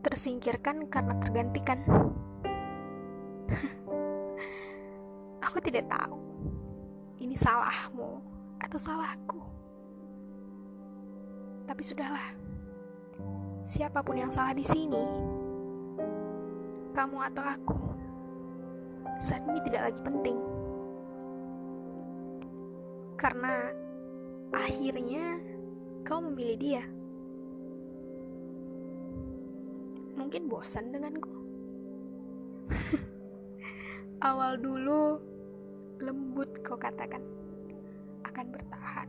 Tersingkirkan karena tergantikan. Aku tidak tahu ini salahmu atau salahku. Tapi sudahlah. Siapa pun yang salah di sini, kamu atau aku, saat ini tidak lagi penting. Karena akhirnya kau memilih dia. Mungkin bosan denganku. Awal dulu lembut kau katakan akan bertahan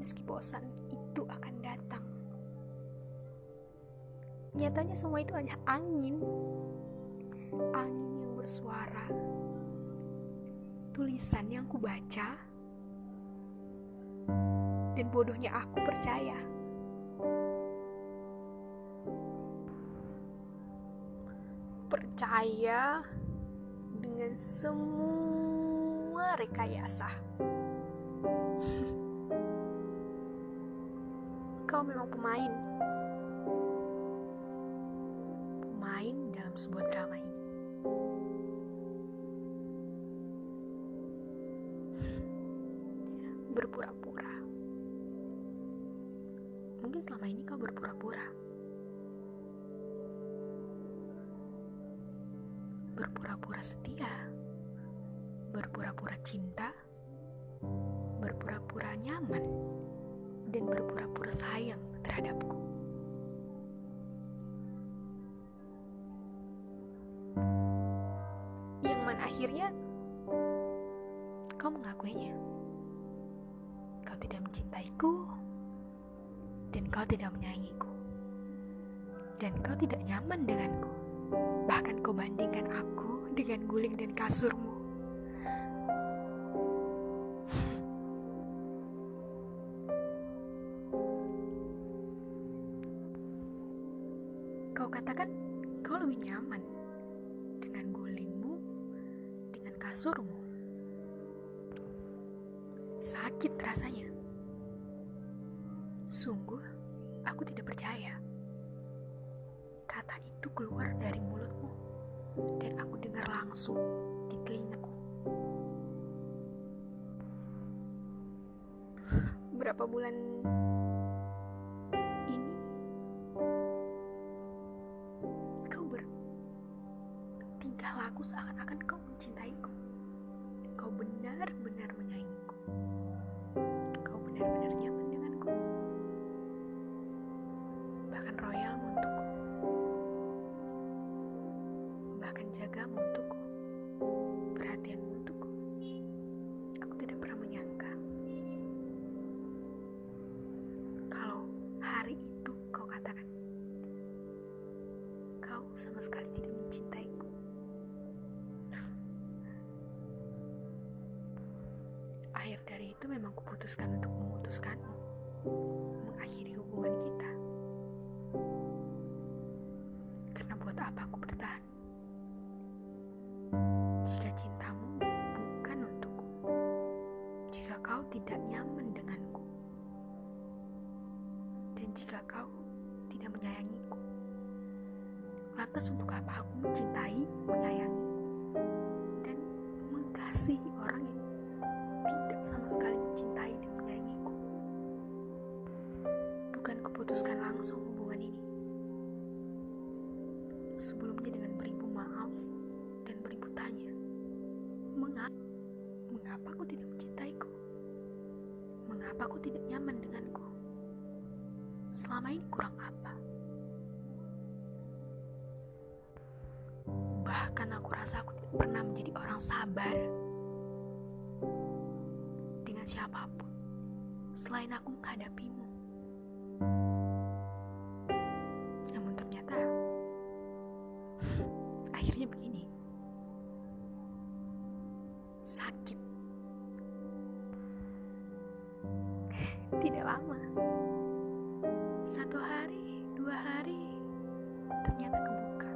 meski bosan itu akan datang. Nyatanya semua itu hanya angin. Angin yang bersuara. Tulisan yang ku baca. Dan bodohnya aku percaya. Percaya dengan semua rekayasa. Kau memang pemain. Pemain dalam sebuah drama ini. Mungkin selama ini kau berpura-pura. Berpura-pura setia. Berpura-pura cinta. Berpura-pura nyaman dan berpura-pura sayang terhadapku. Yang mana akhirnya kau mengakuinya. Kau tidak mencintaiku dan kau tidak menyayangiku. Dan kau tidak nyaman denganku. Bahkan kau bandingkan aku dengan guling dan kasurmu. Kau katakan kau lebih nyaman dengan gulingmu, dengan kasurmu. Sakit rasanya. Sungguh, aku tidak percaya. Kata itu keluar dari mulutmu, dan aku dengar langsung di telingaku. Berapa bulan ini kau bertingkah laku seakan-akan kau mencintaiku. Untukku. Bahkan jagamu untukku. Perhatianmu untukku. Aku tidak pernah menyangka kalau hari itu kau katakan kau sama sekali tidak mencintaiku. Akhir dari itu memang kuputuskan untuk memutuskanmu, mengakhiri apa aku bertahan? Jika cintamu bukan untukku, jika kau tidak nyaman denganku, dan jika kau tidak menyayangiku, lantas untuk apa aku mencintai, menyayangi, dan mengasihi orang yang tidak sama sekali mencintai dan menyayangiku? Bukan kuputuskan langsung Mengapa aku tidak nyaman denganku? Selama ini kurang apa? Bahkan aku rasa aku tidak pernah menjadi orang sabar dengan siapa pun selain aku menghadapimu. Namun ternyata akhirnya begini. Sakit. tidak lama. Satu hari, dua hari, ternyata kebuka.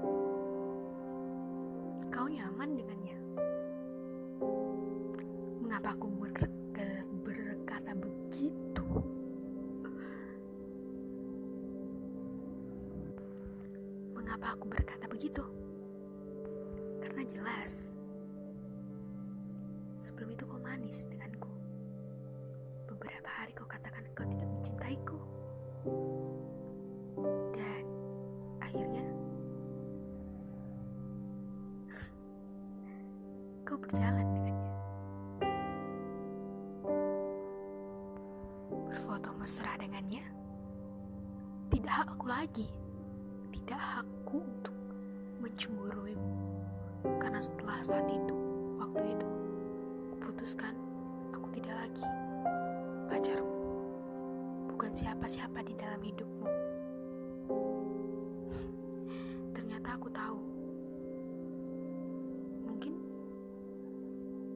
Kau nyaman dengannya. Mengapa aku ber berkata begitu? Mengapa aku berkata begitu? Karena jelas, sebelum itu kau manis denganku. Beberapa hari kau katakan kau tidak mencintaiku. Dan akhirnya kau berjalan dengannya. Berfoto mesra dengannya. Tidak hakku lagi. Tidak hakku untuk mencemburuimu. Karena setelah saat itu, waktu itu, kuputuskan aku tidak lagi. Bukan siapa-siapa di dalam hidupmu. Ternyata aku tahu. Mungkin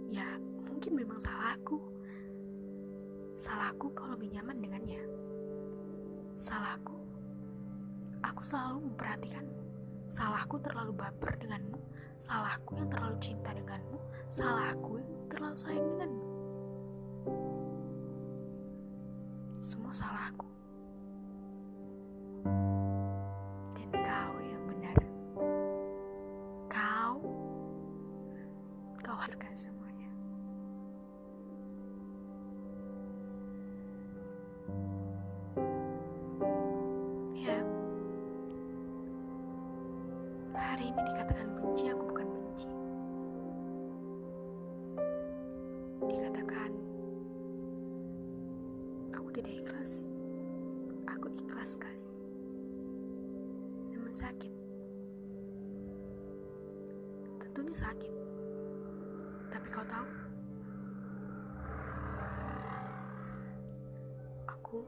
ya, mungkin memang salahku. Salahku kalau lebih nyaman dengannya. Salahku. Aku selalu memperhatikanmu. Salahku terlalu baper denganmu. Salahku yang terlalu cinta denganmu. Salahku yang terlalu sayang denganmu. Semua salahku. Dan kau yang benar. Kau, kau hargai semuanya. Ya, hari ini dikatakan benci, aku tidak ikhlas, aku ikhlas sekali. Namun sakit. Tentunya sakit. Tapi kau tahu, aku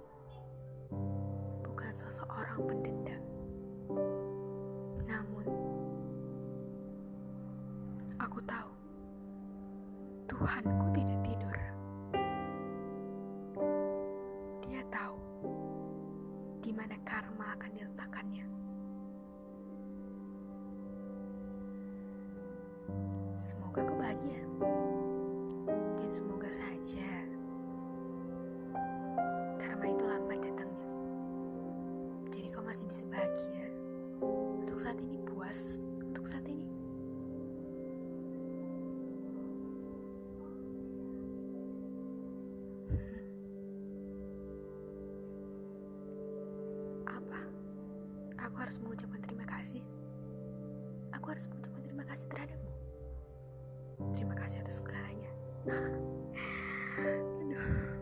bukan seseorang pendendam. Namun, aku tahu Tuhanku tidak tidur. Dia tahu di mana karma akan diletakkannya. Semoga kau bahagia dan semoga saja karma itu lambat datangnya. Jadi kau masih bisa bahagia. Untuk saat ini puas. Untuk saat ini. Aku harus mengucapkan terima kasih. Aku harus mengucapkan terima kasih terhadapmu. Terima kasih atas segalanya.